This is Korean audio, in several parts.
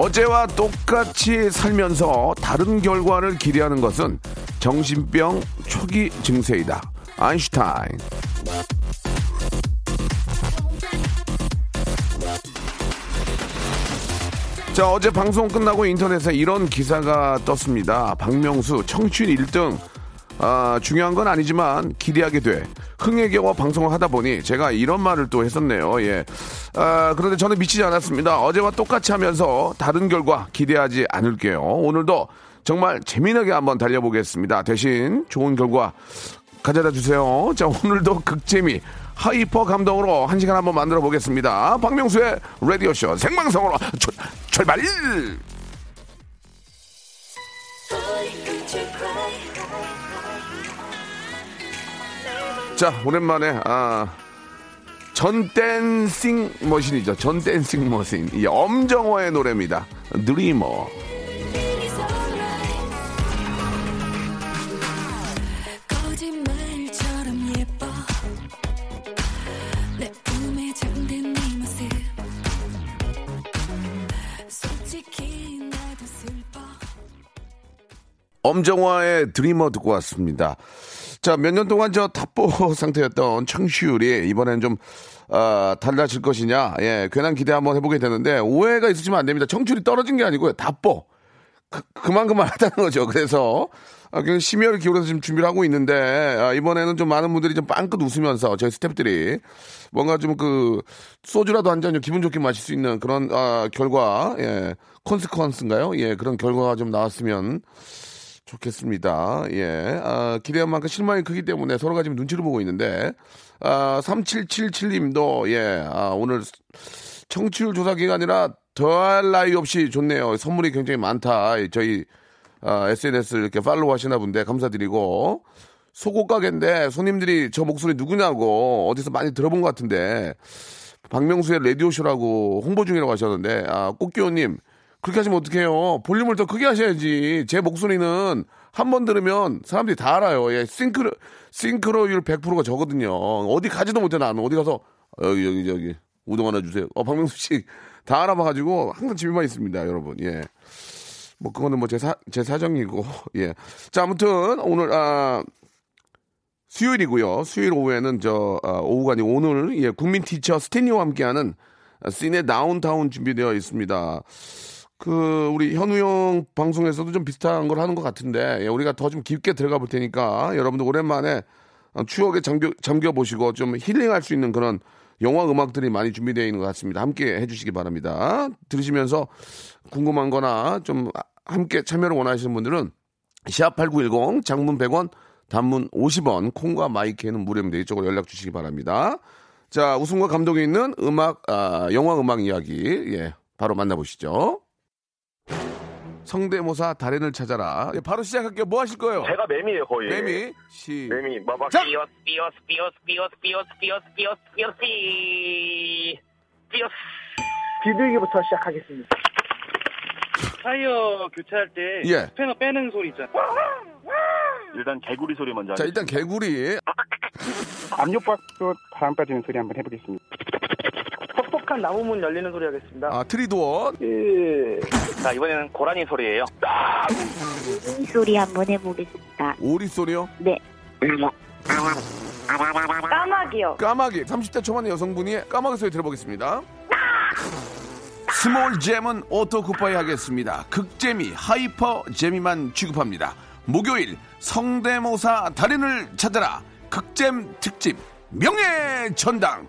어제와 똑같이 살면서 다른 결과를 기대하는 것은 정신병 초기 증세이다. 아인슈타인. 자, 어제 방송 끝나고 인터넷에 이런 기사가 떴습니다. 박명수 청취율 1등. 아, 중요한 건 아니지만 기대하게 돼. 흥의 겨워 방송을 하다 보니 제가 이런 말을 또 했었네요. 예. 아, 그런데 저는 미치지 않았습니다. 어제와 똑같이 하면서 다른 결과 기대하지 않을게요. 오늘도 정말 재미나게 한번 달려보겠습니다. 대신 좋은 결과 가져다 주세요. 자, 오늘도 극재미 hyper 감동으로 한 시간 한번 만들어 보겠습니다. 박명수의 라디오쇼 생방송으로 출, 출발! 자, 오랜만에, 아, 전 댄싱 머신이죠. 전 댄싱 머신. 이 엄정화의 노래입니다. 드리머. 엄정화의 드리머 듣고 왔습니다. 자, 몇 년 동안 저 탑보 상태였던 청취율이 이번엔 좀, 어, 달라질 것이냐. 예, 괜한 기대 한번 해보게 되는데, 오해가 있으시면 안 됩니다. 청취율이 떨어진 게 아니고요. 탑보. 그, 그만 그만 하다는 거죠. 그래서, 아, 그냥 심혈을 기울여서 지금 준비를 하고 있는데, 아, 이번에는 좀 많은 분들이 좀 빵긋 웃으면서, 저희 스탭들이 뭔가 좀 그, 소주라도 한잔좀 기분 좋게 마실 수 있는 그런, 아, 결과, 예, 콘스퀀스인가요? 예, 그런 결과가 좀 나왔으면 좋겠습니다. 예. 아, 기대한 만큼 실망이 크기 때문에 서로가 지금 눈치를 보고 있는데, 아, 3777님도, 예, 아, 오늘 청취율 조사 기간이라 더할 나위 없이 좋네요. 선물이 굉장히 많다. 저희, 아, SNS를 이렇게 팔로우 하시나 본데 감사드리고, 속옷 가게인데 손님들이 저 목소리 누구냐고 어디서 많이 들어본 것 같은데, 박명수의 라디오쇼라고 홍보 중이라고 하셨는데, 아, 꽃기호님, 그렇게 하시면 어떡해요. 볼륨을 더 크게 하셔야지. 제 목소리는 한 번 들으면 사람들이 다 알아요. 예, 싱크로, 싱크로율 100%가 저거든요. 어디 가지도 못해, 나는. 어디 가서, 어, 여기, 여기, 저기, 우동 하나 주세요. 어, 박명수 씨 다 알아봐가지고 항상 집에만 있습니다, 여러분. 예. 뭐, 그거는 뭐 제 사, 제 사정이고, 예. 자, 아무튼, 오늘, 아, 수요일이고요. 수요일 오후에는 저, 아, 오후가 아니고 오늘, 예, 국민 티처 스탠리와 함께하는 씬의 다운타운 준비되어 있습니다. 그 우리 현우 형 방송에서도 좀 비슷한 걸 하는 것 같은데 예, 우리가 더 좀 깊게 들어가 볼 테니까 여러분들 오랜만에 추억에 잠겨, 잠겨 보시고 좀 힐링할 수 있는 그런 영화 음악들이 많이 준비되어 있는 것 같습니다. 함께 해주시기 바랍니다. 들으시면서 궁금한 거나 좀 함께 참여를 원하시는 분들은 샵8910 장문 100원 단문 50원 콩과 마이케이는 무료입니다. 이쪽으로 연락 주시기 바랍니다. 자 웃음과 감동이 있는 음악 아, 영화 음악 이야기 예 바로 만나보시죠. 성대모사 달인을 찾아라. 예, 바로 시작할게요. 뭐 하실 거예요? 제가 매미예요 거의. 매미 시 매미 막막 자! 삐어스 삐어스 삐어스 삐어스 삐어스 삐어스 삐어스 삐어스 삐 삐어스 비둘기부터 시작하겠습니다. 타이어 교체할 때 예. 스패너 빼는 소리 있잖아. 일단 개구리 소리 먼저. 자 일단 개구리 압력밥솥 바람 빠지는 소리 한번 해보겠습니다. 퍽퍽한 나무 문 열리는 소리 하겠습니다. 아 트리도어 예. 자 이번에는 고라니 소리예요. 소리 한번 해보겠습니다. 오리 소리요? 네. 까마귀요 까마귀 30대 초반의 여성분이 까마귀 소리 들어보겠습니다. small 잼은 오토 쿠파이 하겠습니다. 극재미 hyper 재미만 취급합니다. 목요일 성대모사 달인을 찾아라 극잼 특집 명예 전당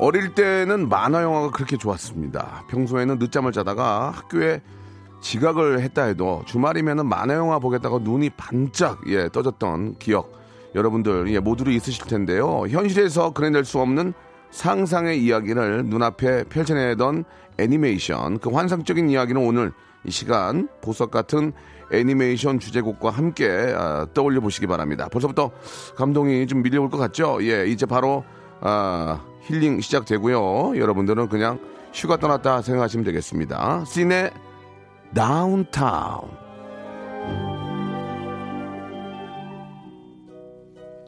어릴 때는 만화 영화가 그렇게 좋았습니다. 평소에는 늦잠을 자다가 학교에 지각을 했다 해도 주말이면은 만화 영화 보겠다고 눈이 반짝 예 떠졌던 기억 여러분들 예 모두도 있으실 텐데요. 현실에서 그려낼 수 없는 상상의 이야기를 눈앞에 펼쳐내던 애니메이션 그 환상적인 이야기는 오늘 이 시간 보석 같은 애니메이션 주제곡과 함께 아, 떠올려 보시기 바랍니다. 벌써부터 감동이 좀 밀려올 것 같죠? 예, 이제 바로 아, 힐링 시작되고요. 여러분들은 그냥 휴가 떠났다 생각하시면 되겠습니다. 씨네 다운타운.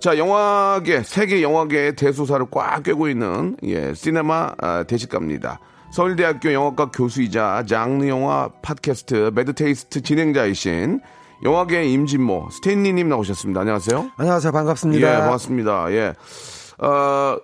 자, 영화계, 세계 영화계의 대소사를 꽉 꿰고 있는, 예, 시네마 아, 대식가입니다. 서울대학교 영화과 교수이자 장르 영화 팟캐스트 배드테이스트 진행자이신 영화계 임진모 스탠리님 나오셨습니다. 안녕하세요. 안녕하세요. 반갑습니다. 예, 반갑습니다. 예. 어,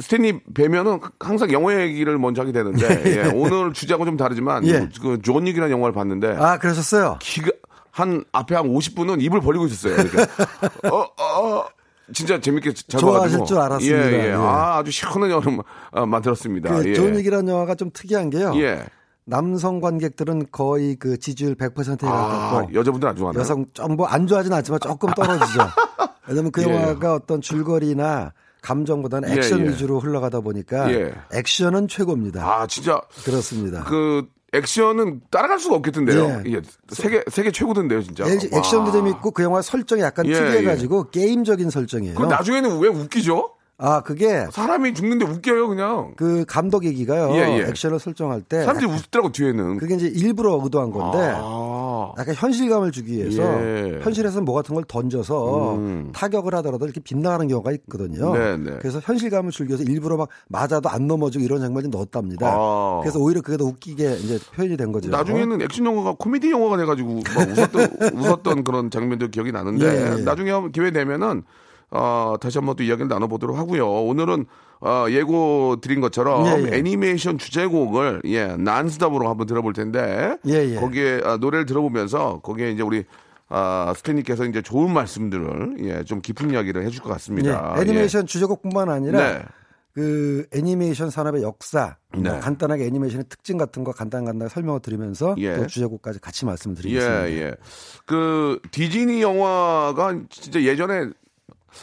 스탠리 뵈면은 항상 영화 얘기를 먼저 하게 되는데, 예, 오늘 주제하고 좀 다르지만, 예. 그, 존 윅이라는 영화를 봤는데, 아, 그러셨어요? 기가, 한, 앞에 한 50분은 입을 벌리고 있었어요. 어, 어, 어. 진짜 재밌게 잘 좋아하실 봐가지고. 줄 알았습니다. 예, 예. 예. 아, 아주 시원한 여름 아, 만들었습니다. 그 예. 존윅이라는 영화가 좀 특이한 게요. 예. 남성 관객들은 거의 그 지지율 100%에 아, 가깝고 여자분들 안 좋아하나요? 여성 좀뭐안 좋아하진 않지만 조금 떨어지죠. 왜냐면 그 예. 영화가 어떤 줄거리나 감정보다는 예, 액션 예. 위주로 흘러가다 보니까 예. 액션은 최고입니다. 아, 진짜. 그렇습니다. 그, 액션은 따라갈 수가 없겠던데요. 예. 예. 세계, 세계 최고던데요, 진짜. 액- 와. 액션도 재밌고 그 영화 설정이 약간 예, 특이해가지고 게임적인 설정이에요. 그 나중에는 왜 웃기죠? 아 그게 사람이 죽는데 웃겨요, 그냥. 그 감독 얘기가요. 예, 예. 액션을 설정할 때 사람들이 웃더라고, 뒤에는. 그게 이제 일부러 의도한 건데 아. 약간 현실감을 주기 위해서 예. 현실에서 뭐 같은 걸 던져서 음. 타격을 하더라도 이렇게 빗나가는 경우가 있거든요. 네, 네. 그래서 현실감을 위해서 일부러 막 맞아도 안 넘어지고 이런 장면이 넣었답니다. 아. 그래서 오히려 그게 더 웃기게 이제 표현이 된 거죠. 나중에는 액션 영화가 코미디 영화가 돼가지고 막 웃었던, 웃었던 그런 장면들 기억이 나는데 예, 예. 나중에 기회 되면은 어, 다시 한번 또 이야기를 나눠보도록 하고요. 오늘은 어, 예고 드린 것처럼 예, 예. 애니메이션 주제곡을 예, 난스답으로 한번 들어볼 텐데 예, 예. 거기에 아, 노래를 들어보면서 거기에 이제 우리 아, 스탠리께서 이제 좋은 말씀들을 예, 좀 깊은 이야기를 해줄 것 예, 같습니다. 애니메이션 주제곡뿐만 아니라 네. 그 애니메이션 산업의 역사, 뭐 네. 간단하게 애니메이션의 특징 같은 거 간단간단하게 설명을 드리면서 예. 또 주제곡까지 같이 예, 말씀드리겠습니다. 예. 그 디즈니 영화가 진짜 예전에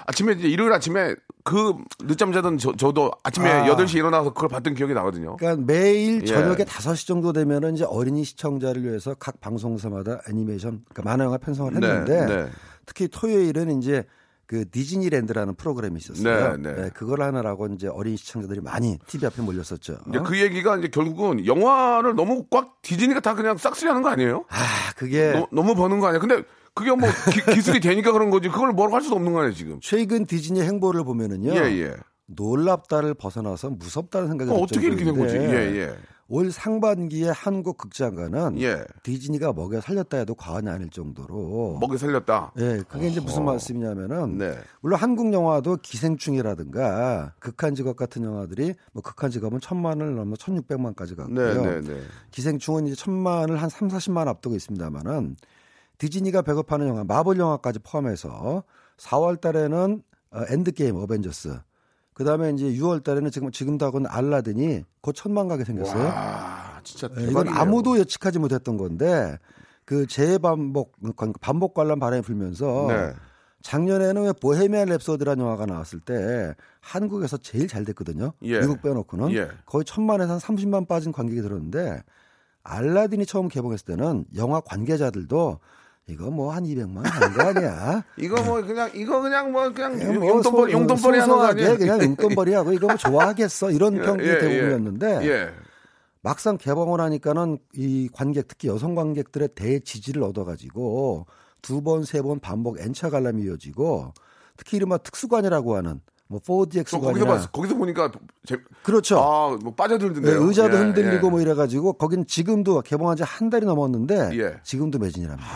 아침에 이제 일요일 아침에 그 늦잠 자던 저, 저도 아침에 아. 8시에 일어나서 그걸 봤던 기억이 나거든요. 그러니까 매일 예. 저녁에 5시 정도 되면은 이제 어린이 시청자를 위해서 각 방송사마다 애니메이션, 그러니까 만화 영화 편성을 네, 했는데 네. 특히 토요일은 이제 그 디즈니랜드라는 프로그램이 있었어요. 네, 네. 그걸 하느라고 이제 어린이 시청자들이 많이 TV 앞에 몰렸었죠. 이제 그 얘기가 이제 결국은 영화를 너무 꽉 디즈니가 다 그냥 싹쓸이 하는 거 아니에요? 아, 그게 너, 너무 버는 거 아니야? 근데 그게 뭐 기, 술이 되니까 그런 거지. 그걸 뭐라고 할 수도 없는 거 아니에요, 지금. 최근 디즈니 행보를 보면은요. 예, 예. 놀랍다를 벗어나서 무섭다는 생각이 어, 들 어떻게 이렇게 된 거지? 예, 예. 올 상반기에 한국 극장가는 예. 디즈니가 먹여 살렸다 해도 과언이 아닐 정도로 먹여 살렸다. 예, 그게 이제 무슨 말씀이냐면은 네. 물론 한국 영화도 기생충이라든가 극한 직업 같은 영화들이 뭐 극한 직업은 천만을 넘어 천육백만까지 갔고요. 네, 네, 네. 기생충은 이제 천만을 한 3, 40만 앞두고 있습니다만은 디즈니가 배급하는 영화 마블 영화까지 포함해서 4월 달에는 어, 엔드게임 어벤져스 그다음에 이제 6월 달에는 지금 지금도 하고는 알라딘이 곧 천만 가게 생겼어요. 아, 진짜 예, 대박이네요. 이건 아무도 예측하지 못했던 건데 그 재반복 반복 관람 바람이 불면서 네. 작년에는 왜 보헤미안 랩소디라는 영화가 나왔을 때 한국에서 제일 잘 됐거든요. 예. 미국 빼놓고는 예. 거의 천만에서 한 30만 빠진 관객이 들었는데 알라딘이 처음 개봉했을 때는 영화 관계자들도 이거 뭐 한 200만 하는 거 아니야? 이거 뭐 그냥 이거 그냥 뭐 그냥 그냥 뭐 용돈벌이 소- 용돈벌이 하는 거 아니야? 그냥 용돈벌이하고 이거 뭐 좋아하겠어 이런 평이 예, 예. 대부분이었는데 예. 막상 개봉을 하니까는 이 관객 특히 여성 관객들의 대지지를 얻어가지고 두 번 세 번 반복 N차 관람이 이어지고 특히 이른바 특수관이라고 하는 뭐저 거기서 4DX관이나 봤 거기서 보니까 재, 그렇죠. 아, 뭐 네, 빠져들던데요. 의자도 예, 흔들리고 예. 뭐 이래 가지고 거긴 지금도 개봉한 지 한 달이 넘었는데 예. 지금도 매진이랍니다.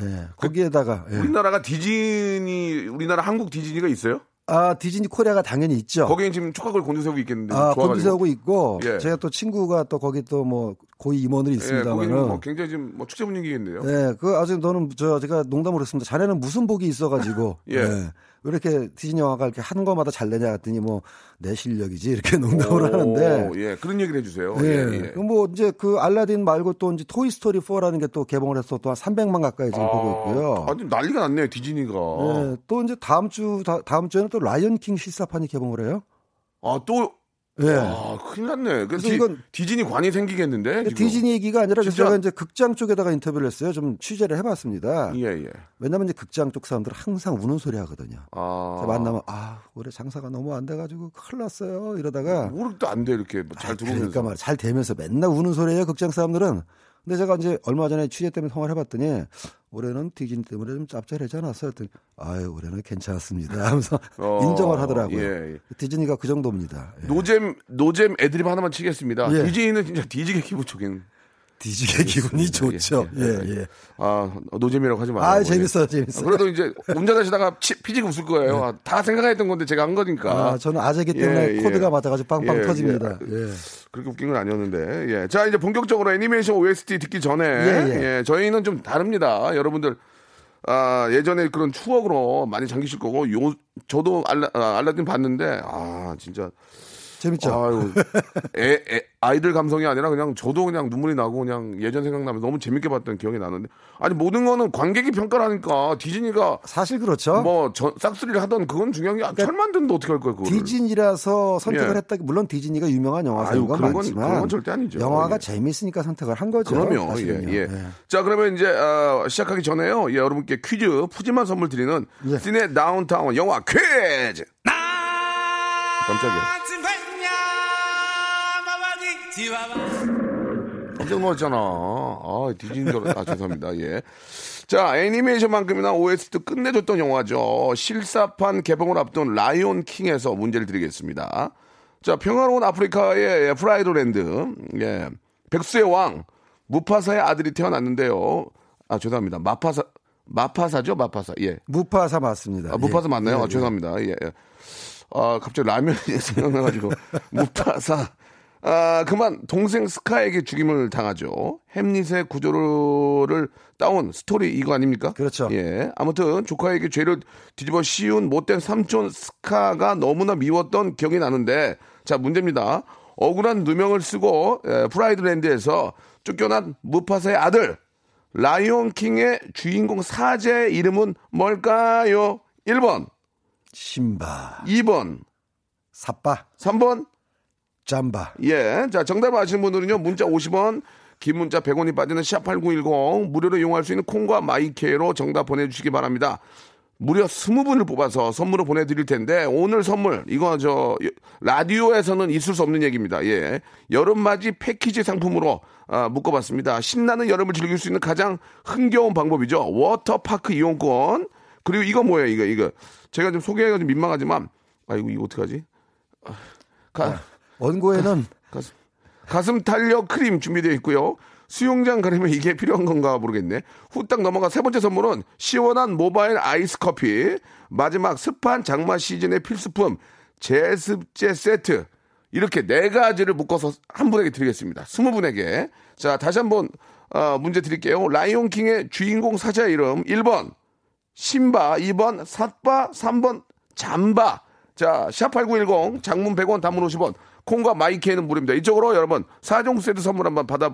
예, 거기에다가 예. 우리나라가 디즈니, 우리나라 한국 디즈니가 있어요? 아 디즈니 코리아가 당연히 있죠. 거기엔 지금 촉각을 곤두세우고 있겠는데. 아. 곤두세우고 있고 예. 제가 또 친구가 또 거기 또 뭐 고위 임원들이 예, 거기는 있습니다만은 뭐 굉장히 지금 뭐 축제 분위기겠네요. 예, 그 아직 너는 저 제가 농담으로 했습니다. 자네는 무슨 복이 있어가지고 예. 왜 이렇게 디즈니 영화가 이렇게 하는 것마다 잘 되냐 했더니 뭐 내 실력이지 이렇게 농담을 하는데 오, 예, 그런 얘기를 해주세요. 예. 예, 예. 그뭐 이제 그 알라딘 말고 또 이제 토이 스토리 4라는 게 또 개봉을 해서 또 한 300만 가까이 지금 보고 있고요. 아주 난리가 났네요, 디즈니가. 예, 또 이제 다음 주 다, 다음 주에는 또 라이언 킹 실사판이 개봉을 해요. 아, 또, 예. 아, 큰일 났네. 그래서 이건- 디즈니 관이 생기겠는데? 디즈니 얘기가 아니라 진짜? 제가 이제 극장 쪽에다가 인터뷰를 했어요. 좀 취재를 해봤습니다. 예, 예. 왜냐면 이제 극장 쪽 사람들은 항상 우는 소리 하거든요. 아. 만나면 아 올해 장사가 너무 안 돼가지고 큰일 났어요 이러다가 모르도 안 돼, 이렇게 아, 들어오면서. 그러니까 말잘 되면서 맨날 우는 소리예요 극장 사람들은. 근데 제가 이제 얼마 전에 취재 때문에 통화를 해봤더니 올해는 디즈니 때문에 좀 짭짤하지 않았어요? 했더니 아유 올해는 괜찮았습니다 하면서 어, 인정을 하더라고요. 예, 예. 디즈니가 그 정도입니다. 예. 노잼, 노잼 애드립 하나만 치겠습니다. 예. 디즈니는 진짜 기분 좋긴. 디즈니의 기분이 좋죠. 예, 예, 예. 예. 아, 노잼이라고 하지 마요. 아, 재밌어요, 재밌어요. 그래도 이제 운전하시다가 치- 피식하고 웃을 거예요. 아, 다 생각했던 건데 제가 한 거니까. 아, 저는 아재기 때문에 예, 예. 코드가 맞아가지고 빵빵 예, 터집니다. 예. 예. 그렇게 웃긴 건 아니었는데. 예. 자, 이제 본격적으로 애니메이션 OST 듣기 전에. 예, 예, 예. 저희는 좀 다릅니다. 여러분들. 아, 예전에 그런 추억으로 많이 잠기실 거고, 요, 저도 알라, 아, 알라딘 봤는데, 아, 진짜. 재밌죠. 아유, 애, 애, 아이들 감성이 아니라 그냥 저도 그냥 눈물이 나고 그냥 예전 생각나면 너무 재밌게 봤던 기억이 나는데. 아니, 모든 거는 관객이 평가를 하니까 디즈니가 사실 그렇죠. 뭐, 저, 싹쓸이를 하던 그건 중요한 게, 아니라 철 만드는데 어떻게 할 거야, 그거. 디즈니라서 선택을 예. 했다. 물론 디즈니가 유명한 영화사인 아유, 건 그런 건- 많지만 그런 건 절대 아니죠. 영화가 예. 재밌으니까 선택을 한 거죠. 그럼요. 예. 예. 자, 그러면 이제 어, 시작하기 전에요. 예, 여러분께 퀴즈, 푸짐한 선물 드리는 예. 시네 다운타운 영화 퀴즈. 깜짝이야. 깜짝 놀랐잖아. 아, 디즈니 줄 알았- 아, 죄송합니다. 예. 자, 애니메이션만큼이나 OST 끝내줬던 영화죠. 실사판 개봉을 앞둔 라이온 킹에서 문제를 드리겠습니다. 자, 평화로운 아프리카의 예, 프라이드랜드. 예. 백수의 왕, 무파사의 아들이 태어났는데요. 아, 죄송합니다. 마파사, 마파사죠? 마파사. 예. 무파사 맞습니다. 아, 무파사 예. 맞나요? 예, 아, 예. 죄송합니다. 예, 예. 아, 갑자기 라면이 생각나가지고. 무파사. 아, 그만 동생 스카에게 죽임을 당하죠. 햄릿의 구조를 따온 스토리 이거 아닙니까? 그렇죠. 예. 아무튼 조카에게 죄를 뒤집어 씌운 못된 삼촌 스카가 너무나 미웠던 기억이 나는데 자, 문제입니다. 억울한 누명을 쓰고 예, 프라이드랜드에서 쫓겨난 무파사의 아들 라이온 킹의 주인공 사자의 이름은 뭘까요? 1번, 신바, 2번, 사빠, 3번. 잠바. 예. 자, 정답 아시는 분들은요. 문자 50원, 긴 문자 100원이 빠지는 샵8910 무료로 이용할 수 있는 콩과 마이케로 정답 보내주시기 바랍니다. 무려 20분을 뽑아서 선물을 보내드릴 텐데 오늘 선물 이거 저 라디오에서는 있을 수 없는 얘기입니다. 예, 여름맞이 패키지 상품으로 아, 묶어봤습니다. 신나는 여름을 즐길 수 있는 가장 흥겨운 방법이죠. 워터파크 이용권 그리고 이거 뭐예요? 이거 이거 제가 좀 소개해가 좀 민망하지만 아이고 이거 어떡하지? 아, 가, 원고에는 가슴, 가슴 탄력 크림 준비되어 있고요. 수영장 가려면 이게 필요한 건가 모르겠네. 후딱 넘어가 세 번째 선물은 시원한 모바일 아이스 커피. 마지막 습한 장마 시즌의 필수품 제습제 세트. 이렇게 네 가지를 묶어서 한 분에게 드리겠습니다. 스무 분에게. 자, 다시 한번 어, 문제 드릴게요. 라이온킹의 주인공 사자 이름 1번 신바, 2번 삿바, 3번 잠바. 자, 샵8910 장문 100원 단문 50원. 콩과 마이케이는 무료입니다. 이쪽으로 여러분 사종 세트 선물 한번 받아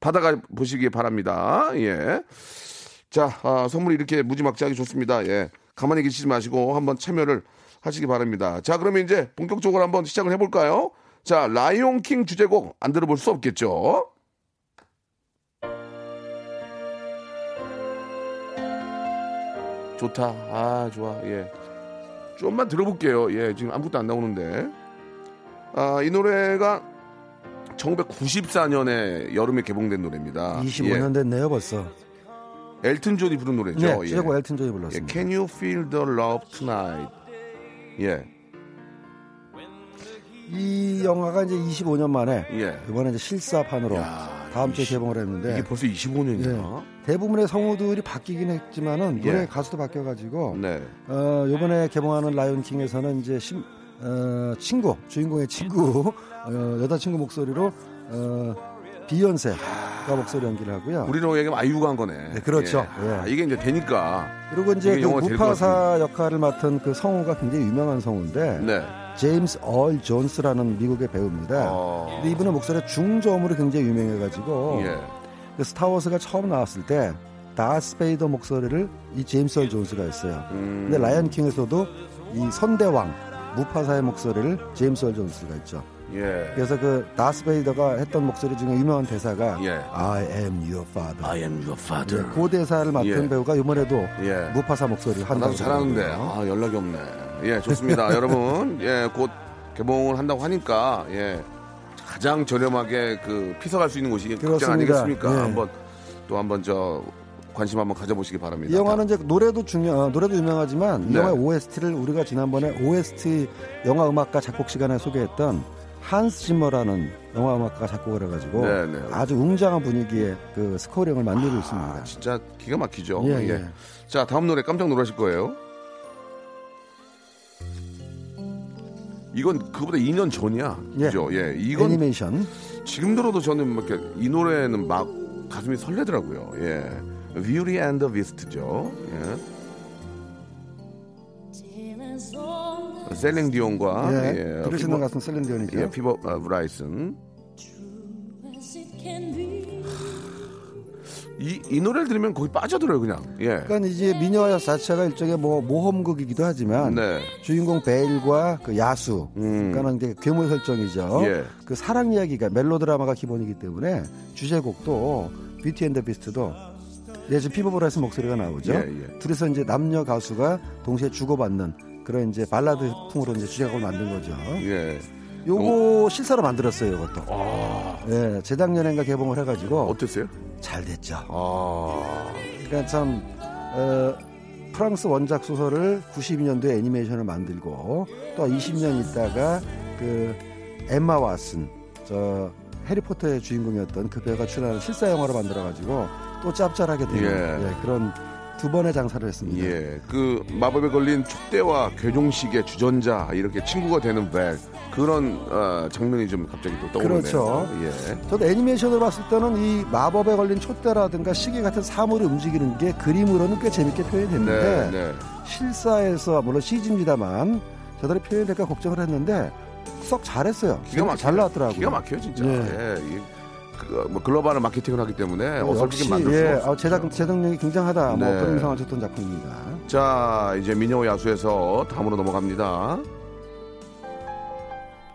받아가 보시기 바랍니다. 예. 자, 아, 선물이 이렇게 무지막지하게 좋습니다. 예. 가만히 계시지 마시고 한번 참여를 하시기 바랍니다. 자, 그러면 이제 본격적으로 한번 시작을 해볼까요? 자, 라이온킹 주제곡 안 들어볼 수 없겠죠? 좋다. 아, 좋아. 예. 좀만 들어볼게요. 예, 지금 아무것도 안 나오는데. 아, 이 노래가 1994년에 여름에 개봉된 노래입니다. 25년 됐네요 벌써. 예. 엘튼 존이 부른 노래죠. 네, 예. 최고 엘튼 존이 예, 불렀습니다. Can you feel the love tonight? 예. 이 영화가 이제 25년 만에 예. 이번에 이제 실사판으로 야, 다음 주에 이씨, 개봉을 했는데 이게 벌써 25년이야. 예. 대부분의 성우들이 바뀌긴 했지만은 노래 예. 가수도 바뀌어가지고 네. 어, 요번에 개봉하는 라이온 킹에서는 이제 심, 어, 친구 주인공의 친구 어, 여자친구 목소리로 어, 비욘세가 목소리 연기를 하고요. 우리로 얘기하면 아이유가 한 거네. 네, 그렇죠. 예. 예. 아, 이게 이제 되니까. 그리고 이제 그 무파사 역할을 맡은 그 성우가 굉장히 유명한 성우인데 네. 제임스 얼 존스라는 미국의 배우입니다. 어. 근데 이분의 목소리가 중저음으로 굉장히 유명해가지고 예. 그 스타워즈가 처음 나왔을 때 다스베이더 목소리를 이 제임스 얼 존스가 했어요. 음. 근데 라이언 킹에서도 이 선대왕 무파사의 목소리를 제임스 얼 존스가 했죠. 예. 그래서 그 다스베이더가 했던 목소리 중에 유명한 대사가 예. I am your father. I am your father. 예, 그 대사를 맡은 예. 배우가 이번에도 예. 무파사 목소리를 아, 한다고 나도 잘하는데. 아 연락이 없네. 예 좋습니다 여러분 예곧 개봉을 한다고 하니까 예 가장 저렴하게 그 피서갈 수 있는 곳이 극장 그렇습니다. 아니겠습니까? 예. 한번 또 한번 저 관심 한번 가져보시기 바랍니다. 이 영화는 이제 노래도 중요, 어, 노래도 유명하지만 이 네. 영화의 OST를 우리가 지난번에 OST 영화 음악가 작곡 시간에 소개했던 한스 지머라는 영화 음악가가 작곡을 해가지고 네, 네. 아주 웅장한 분위기의 그 scoring을 만들고 있습니다. 아, 진짜 기가 막히죠. 예, 예. 자 다음 노래 깜짝 놀라실 거예요. 이건 그보다 2년 전이야. 예. 그죠? 예. 이건 애니메이션. 지금 들어도 저는 막 이렇게 이 노래는 막 가슴이 설레더라고요. 예. Beauty and the Beast죠. 예. 셀린 디온과 예, 예, 들으시는 피보- 가수는 셀린 디온이죠. 예, 피보 아, 브라이슨. 이, 이 노래를 들으면 거기 빠져들어요, 그냥. 예. 그러니까 이제 미녀와 자체가 일종의 뭐 모험극이기도 하지만 네. 주인공 벨과 그 야수, 음. 그러니까는 이제 괴물 설정이죠. 예. 그 사랑 이야기가 멜로드라마가 기본이기 때문에 주제곡도 Beauty and the Beast도 예, 지금 피보 브라이슨 목소리가 나오죠. 예, 예. 둘이서 이제 남녀 가수가 동시에 주고받는 그런 이제 발라드 풍으로 이제 주제곡을 만든 거죠. 예. 요거 실사로 만들었어요, 이것도. 아, 예, 재작년인가 개봉을 해가지고 어땠어요? 잘 됐죠. 아, 그러니까 참 어, 프랑스 원작 소설을 92년도에 애니메이션을 만들고 또 20년 있다가 그 엠마 왓슨 저 해리포터의 주인공이었던 그 배우가 출연하는 실사 영화로 만들어가지고 또 짭짤하게 되는 예. 예, 그런 두 번의 장사를 했습니다. 예. 그 마법에 걸린 촉대와 교종식의 주전자 이렇게 친구가 되는 벨 그런 어, 장면이 좀 갑자기 또 떠오르네요. 그렇죠. 예. 저도 애니메이션을 봤을 때는 이 마법에 걸린 촛대라든가 시계 같은 사물이 움직이는 게 그림으로는 꽤 재밌게 표현이 됐는데 네, 네. 실사에서 물론 CG입니다만 저들이 표현이 될까 걱정을 했는데 썩 잘했어요. 기가 막혀요. 잘 나왔더라고요. 기가 막혀요, 진짜. 예. 예. 이, 그, 뭐 글로벌한 마케팅을 하기 때문에 어설프게 역시 만들 수 예, 없어요. 어, 제작 제작력이 굉장하다. 뭐 네. 그런 인상을 줬던 작품입니다. 자, 이제 미녀 야수에서 다음으로 넘어갑니다.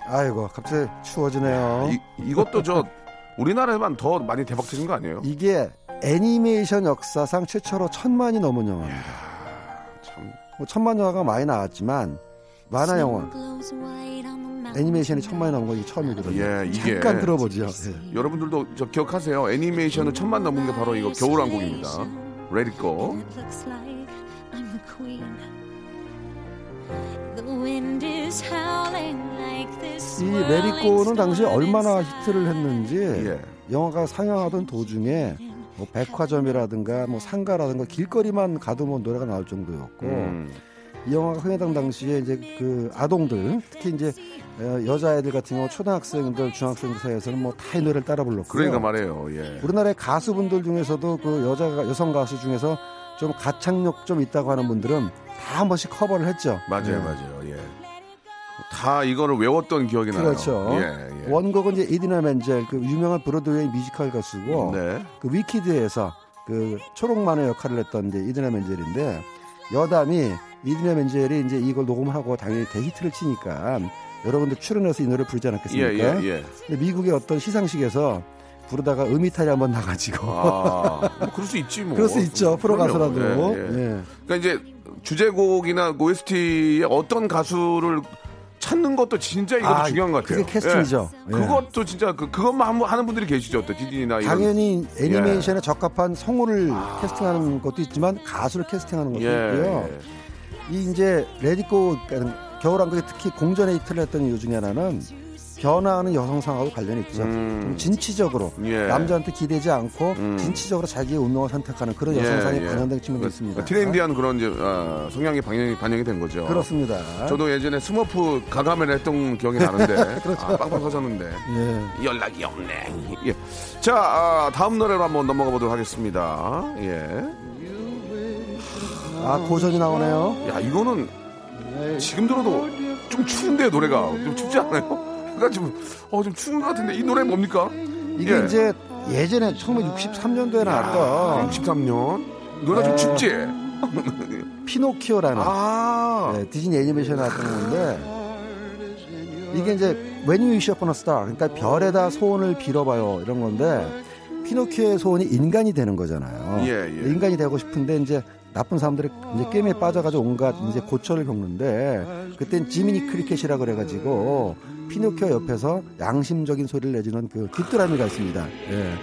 아이고 갑자기 추워지네요. 이, 이것도 저 우리나라에만 더 많이 대박 터진 거 아니에요? 이게 애니메이션 역사상 최초로 천만이 넘은 영화입니다. 참. 뭐 천만 영화가 많이 나왔지만 만화 영화 애니메이션이 천만이 넘은 건 이게 처음이거든요. 예, 이게 잠깐 들어보죠. 예. 여러분들도 저 기억하세요. 애니메이션은 천만 넘은 게 바로 이거 겨울왕국입니다. Like this. 이 레리코는 당시 얼마나 히트를 했는지 예. 영화가 상영하던 도중에 뭐 백화점이라든가 뭐 상가라든가 길거리만 가도 뭐 노래가 나올 정도였고 음. 이 영화가 흥행당 당시에 이제 그 아동들 특히 이제 어, 여자애들 같은 경우 초등학생들 중학생들 사이에서는 뭐 다 이 노래를 따라 불렀고요. 그러니까 말이에요. 예. 우리나라의 가수분들 중에서도 그 여자 여성 가수 중에서 좀 가창력 좀 있다고 하는 분들은 다 한 번씩 커버를 했죠. 맞아요, 예. 맞아요. 예. 다 이거를 외웠던 기억이 나요. 그렇죠. 예, 예. 원곡은 이제 이디나 멘젤 그 유명한 브로드웨이 뮤지컬 가수고 네. 그 위키드에서 그 초록마녀 역할을 했던 이제 이디나 멘젤인데 여담이 이디나 멘젤이 이제 이걸 녹음하고 당연히 대히트를 치니까 여러 군데 출연해서 이 노래 부르지 예, 않았겠습니까? 예, 예. 근데 미국의 어떤 시상식에서 부르다가 음이탈이 한번 나가지고 아, 뭐 그럴 수 있지 뭐. 그럴 수 있죠 프로 그럼요. 가수라도 예, 예. 예. 그러니까 이제 주제곡이나 그 OST의 어떤 가수를 찾는 것도 진짜 이것도 아, 중요한 것 같아요. 그게 캐스팅이죠. 예. 예. 그것도 진짜 그, 그것만 한- 하는 분들이 계시죠. 또 디즈니나 이런. 당연히 애니메이션에 예. 적합한 성우를 캐스팅하는 것도 있지만 가수를 캐스팅하는 것도 예, 있고요. 예. 이 이제 Let It Go 겨울왕국이 특히 공전의 히트를 했던 이유 중에 하나는 변화하는 여성상하고 관련이 있죠. 음. 좀 진취적으로 예. 남자한테 기대지 않고 음. 진취적으로 자기의 운명을 선택하는 그런 예, 여성상이 예. 반영된 측면이 그, 있습니다. 그 트렌디한 그런 이제 어, 성향이 반영이, 반영이 된 거죠. 그렇습니다. 저도 예전에 스머프 가가멜 했던 기억이 나는데 아, 빵빵 터졌는데 예. 연락이 없네. 예. 자 아, 다음 노래로 한번 넘어가 보도록 하겠습니다. 예. 아 고전이 나오네요. 야 이거는 지금 들어도 좀 추운데 노래가 좀 춥지 않아요? 약간 좀, 어, 좀 추운 것 같은데 이 노래 뭡니까? 이게 예. 이제 예전에 1963년도에 나왔던 63년 노래 좀 어. 춥지? 피노키오라는 아, 네, 디즈니 애니메이션에 나왔던 건데 이게 이제 When You Wish Upon a Star 그러니까 별에다 소원을 빌어봐요 이런 건데 피노키오의 소원이 인간이 되는 거잖아요. 예, 예. 인간이 되고 싶은데 이제 나쁜 사람들이 이제 게임에 빠져가지고 온갖 이제 고초를 겪는데 그땐 지미니 크리켓이라 그래가지고 피노키오 옆에서 양심적인 소리를 내주는 그 귀뚜라미가 있습니다. 예.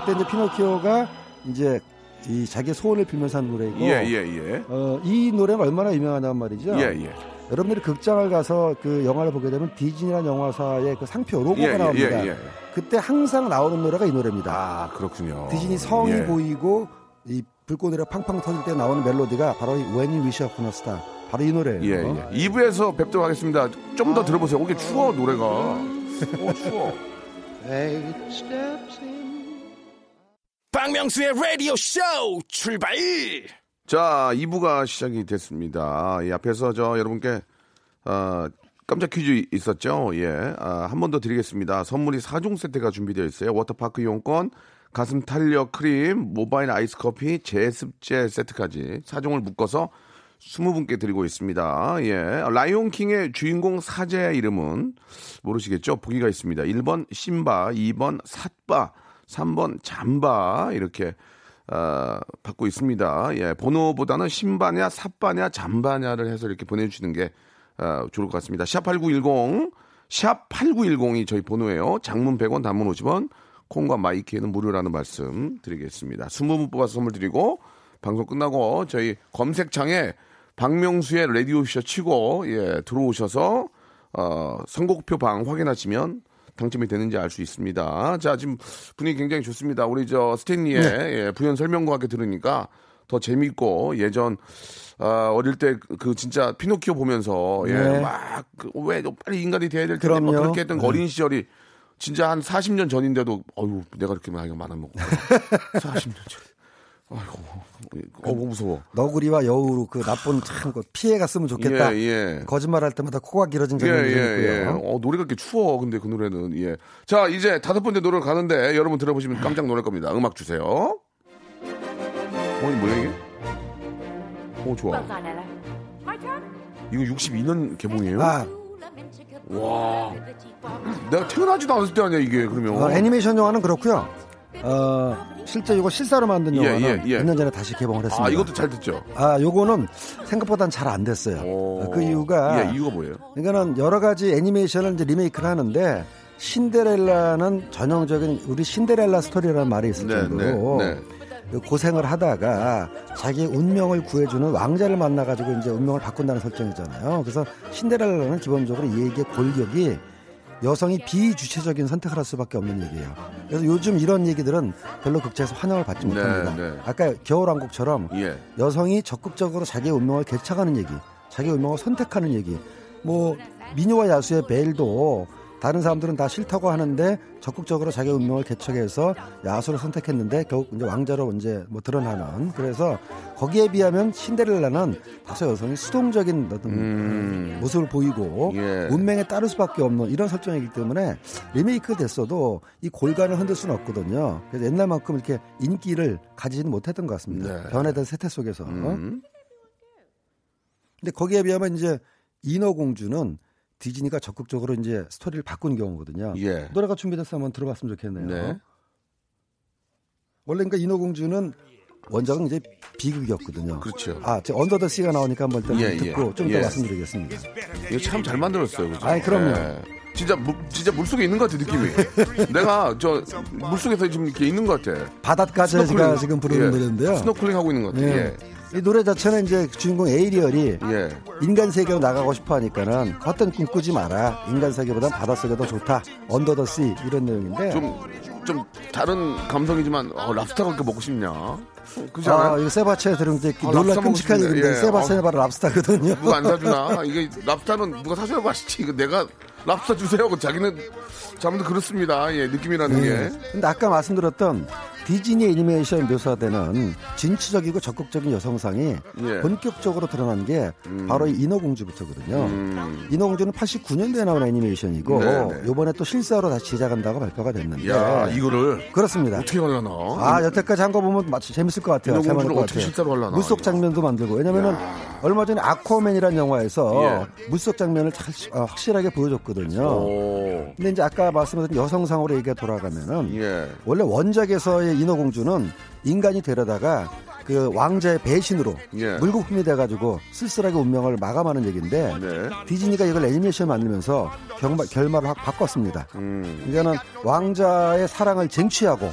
그때 이제 피노키오가 이제 이 자기 소원을 빌면서 하는 노래이고 예, 예, 예. 어, 이 노래가 얼마나 유명하냐는 말이죠. 예, 예. 여러분들이 극장을 가서 그 영화를 보게 되면 디즈니라는 영화사의 그 상표 로고가 예, 예, 나옵니다. 예, 예. 그때 항상 나오는 노래가 이 노래입니다. 아, 그렇군요. 디즈니 성이 예. 보이고 이 불꽃노래 팡팡 터질 때 나오는 멜로디가 바로 이 When You Wish Upon a Star. 바로 이 노래예요. 예, 예. 2부에서 뵙도록 하겠습니다. 좀 더 들어보세요. 오게 추워, 노래가. 어, 추워. 박명수의 라디오 쇼 출발 자, 2부가 시작이 됐습니다. 이 앞에서 저 여러분께 어, 깜짝 퀴즈 있었죠? 예. 아, 한 번 더 드리겠습니다. 선물이 4종 세트가 준비되어 있어요. 워터파크 이용권, 가슴 탄력 크림, 모바일 아이스 커피, 제습제 세트까지 4종을 묶어서 20분께 드리고 있습니다. 예. 라이온킹의 주인공 사자의 이름은 모르시겠죠? 보기가 있습니다. 1번 심바, 2번 삿바, 3번 잠바 이렇게 어, 받고 있습니다. 예, 번호보다는 신바냐, 삿바냐, 잠바냐를 해서 이렇게 보내주시는 게 어, 좋을 것 같습니다. 샵8910, 샵8910이 저희 번호예요. 장문 100원, 단문 50원, 콩과 마이키에는 무료라는 말씀 드리겠습니다. 20분 뽑아서 선물 드리고, 방송 끝나고 저희 검색창에 박명수의 라디오쇼 치고, 예, 들어오셔서, 어, 선곡표 방 확인하시면 당첨이 되는지 알 수 있습니다. 자, 지금 분위기 굉장히 좋습니다. 우리 저 스탠리의 예, 부연 설명과 함께 들으니까 더 재밌고 예전 아, 어릴 때 그 진짜 피노키오 보면서 예, 네. 막왜 빨리 인간이 돼야 될 텐데. 그렇게 했던 네. 어린 시절이 진짜 한 40년 전인데도 어유 내가 이렇게 나이가 많아 먹고 40년 전. 아이고, 어, 무서워. 너구리와 여우로 그 나쁜 참그 피해 갔으면 좋겠다. 예, 예. 거짓말 할 때마다 코가 길어진 예, 장면이 예, 예. 있고요. 어, 노래가 이렇게 추워. 근데 그 노래는, 예. 자, 이제 다섯 번째 노래를 가는데 여러분 들어보시면 깜짝 놀랄 겁니다. 음악 주세요. 어, 이 뭐야, 이게? 어, 좋아. 이거 62년 개봉이에요? 아, 와. 내가 태어나지도 않았을 때 아니야, 이게, 그러면. 어, 애니메이션 영화는 그렇고요. 어, 실제 이거 실사로 만든 예, 영화는 예, 예. 몇년 전에 다시 개봉을 했습니다. 아, 이것도 잘 듣죠? 아, 요거는 생각보다는 잘안 됐어요. 오. 그 이유가 예, 이유가 뭐예요? 그러니까는 여러 가지 애니메이션을 이제 리메이크를 하는데 신데렐라는 전형적인 우리 신데렐라 스토리라는 말이 있을 네, 정도로 네, 네. 그 고생을 하다가 자기 운명을 구해주는 왕자를 만나가지고 이제 운명을 바꾼다는 설정이잖아요. 그래서 신데렐라는 기본적으로 이 얘기의 골격이 여성이 비주체적인 선택을 할 수밖에 없는 얘기예요. 그래서 요즘 이런 얘기들은 별로 극장에서 환영을 받지 네, 못합니다. 네. 아까 겨울왕국처럼 예. 여성이 적극적으로 자기의 운명을 개척하는 얘기, 자기의 운명을 선택하는 얘기. 뭐 미녀와 야수의 벨도 다른 사람들은 다 싫다고 하는데 적극적으로 자기의 운명을 개척해서 야수를 선택했는데 결국 이제 왕자로 이제 뭐 드러나는 그래서 거기에 비하면 신데렐라는 다소 여성이 수동적인 어떤 음. 모습을 보이고 예. 운명에 따를 수밖에 없는 이런 설정이기 때문에 리메이크 됐어도 이 골간을 흔들 수는 없거든요. 그래서 옛날만큼 이렇게 인기를 가지지는 못했던 것 같습니다. 네. 변화된 세태 속에서. 음. 근데 거기에 비하면 이제 인어공주는 디즈니가 적극적으로 이제 스토리를 바꾼 경우거든요. 예. 노래가 준비돼서 한번 들어봤으면 좋겠네요. 네. 원래 그러니까 인어공주는 원작은 이제 비극이었거든요. 그렇죠. 아, 제 Under the Sea가 나오니까 한번 일단 예, 듣고 예. 좀더 예. 말씀드리겠습니다. 이거 참 잘 만들었어요, 그죠? 아이, 그럼요. 예. 진짜 물, 진짜 물 속에 있는 것 같아 느낌이. 내가 저 물 속에서 지금 이렇게 있는 것 같아. 바닷가재가 스노클링. 지금 부르는 예. 노래인데요. 스노클링 하고 있는 것 같아. 예. 예. 이 노래 자체는 이제 주인공 에리얼이 예. 인간 세계로 나가고 싶어 하니까는 헛된 꿈 꾸지 마라. 인간 세계보단 바다 세계가 더 좋다. Under the Sea 이런 내용인데. 좀, 좀 다른 감성이지만, 어, 랍스타가 그렇게 먹고 싶냐? 않아요? 아, 이거 세바스찬 게 아, 놀라 끔찍한. 얘기인데 예. 세바스찬은 어. 바로 랍스타거든요. 누가 안 사주나? 이게 랍스타는 누가 사줘야 맛있지. 이거 내가 랍스타 주세요 하고 자기는 자문도 그렇습니다. 예, 느낌이라는 게. 근데 아까 말씀드렸던 디즈니 애니메이션 묘사되는 진취적이고 적극적인 여성상이 예. 본격적으로 드러난 게 바로 이 인어공주부터거든요. 음. 인어공주는 89년도에 나온 애니메이션이고 네, 네. 요번에 또 실사로 다시 제작한다고 발표가 됐는데 야, 이거를 그렇습니다. 어떻게 하려나? 아 여태까지 한 거 보면 마치 재밌을 것 같아요. 인어공주를 어떻게 같아요. 실사로 하려나? 물속 장면도 만들고 왜냐면은 얼마 전에 아쿠아맨이라는 영화에서 예. 물속 장면을 잘 어, 확실하게 보여줬거든요. 오. 근데 이제 아까 말씀드린 여성상으로 얘기가 돌아가면은 예. 원래 원작에서의 인어공주는 인간이 되려다가 그 왕자의 배신으로 예. 물거품이 돼가지고 쓸쓸하게 운명을 마감하는 얘기인데 네. 디즈니가 이걸 애니메이션 만들면서 경마, 결말을 확 바꿨습니다. 음. 이제는 왕자의 사랑을 쟁취하고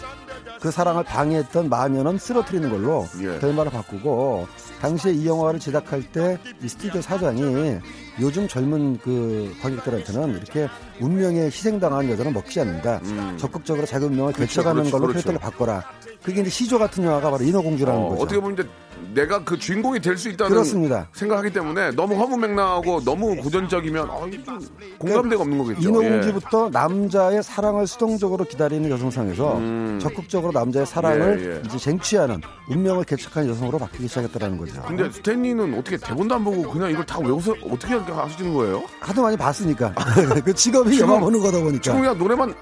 그 사랑을 방해했던 마녀는 쓰러뜨리는 걸로 예. 결말을 바꾸고 당시에 이 영화를 제작할 때 이 스튜디오 사장이 요즘 젊은 그 관객들한테는 이렇게 운명에 희생당한 여자는 먹지 않는다. 음. 적극적으로 자기 운명을 그렇죠, 개척하는 그렇죠, 걸로 그렇죠. 캐릭터를 바꿔라. 그게 이제 시조 같은 영화가 바로 인어공주라는 어, 거죠. 어떻게 보면 이제 내가 그 주인공이 될 수 있다는 그렇습니다. 생각하기 때문에 너무 허무맹랑하고 너무 고전적이면 좀 공감대가 없는 거겠죠. 인어공주부터 남자의 사랑을 수동적으로 기다리는 여성상에서 음. 적극적으로 남자의 사랑을 예, 예. 이제 쟁취하는 운명을 개척하는 여성으로 바뀌기 시작했다는 거죠. 예. 근데 스탠리는 어떻게 대본도 안 보고 그냥 이걸 다 외워서 어떻게 하시는 거예요? 하도 많이 봤으니까 그 직업이 영화 보는 거다 보니까. 지금 그냥 노래만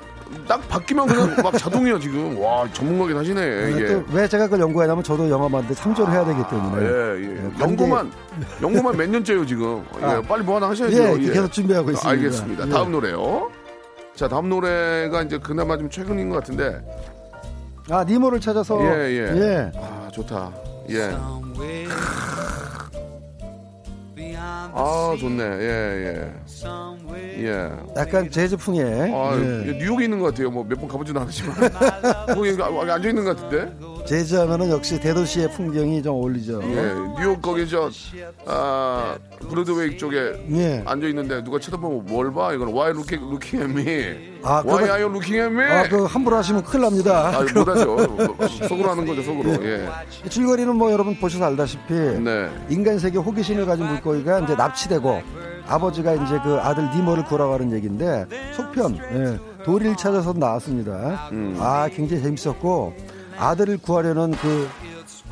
딱 바뀌면 그냥 막 자동이야 지금. 와 전문가긴 하시네. 또왜 제가 그걸 연구하냐면 저도 영화 만드는데 참조를 해야 되기 때문에. 예, 예. 네, 관계- 연구만 연구만 몇 년째요 지금. 예, 아. 빨리 뭐 하나 하셔야죠. 예, 계속 준비하고 있습니다. 알겠습니다. 예. 다음 노래요. 자, 다음 노래가 이제 그나마 좀 최근인 것 같은데. 아 니모를 찾아서 예, 예. 예. 아, 좋다. 예. 아, 좋네. 예, 예. 예. 약간 재즈풍의 아, 예. 뉴욕에 있는 것 같아요. 뭐 몇 번 가보지도 않았지만. 거기 앉아 있는 것 같은데. 재즈하면은 역시 대도시의 풍경이 좀 어울리죠. 예, 뉴욕 거기 저 아, 브로드웨이 쪽에 예. 앉아 있는데 누가 쳐다보면 뭘 봐? 이거는 Why looking, looking at me? 아, Why 그거- are you looking at me? 아, 그 함부로 하시면 큰일 납니다. 아, 못하죠. 속으로 하는 거죠, 속으로. 예. 줄거리는 뭐 여러분 보셔서 알다시피 네. 인간 세계 호기심을 가진 물고기가 이제 납치되고 아버지가 이제 그 아들 니모를 구하가는 얘기인데 속편 예, 도리를 찾아서 나왔습니다. 음. 아 굉장히 재밌었고 아들을 구하려는 그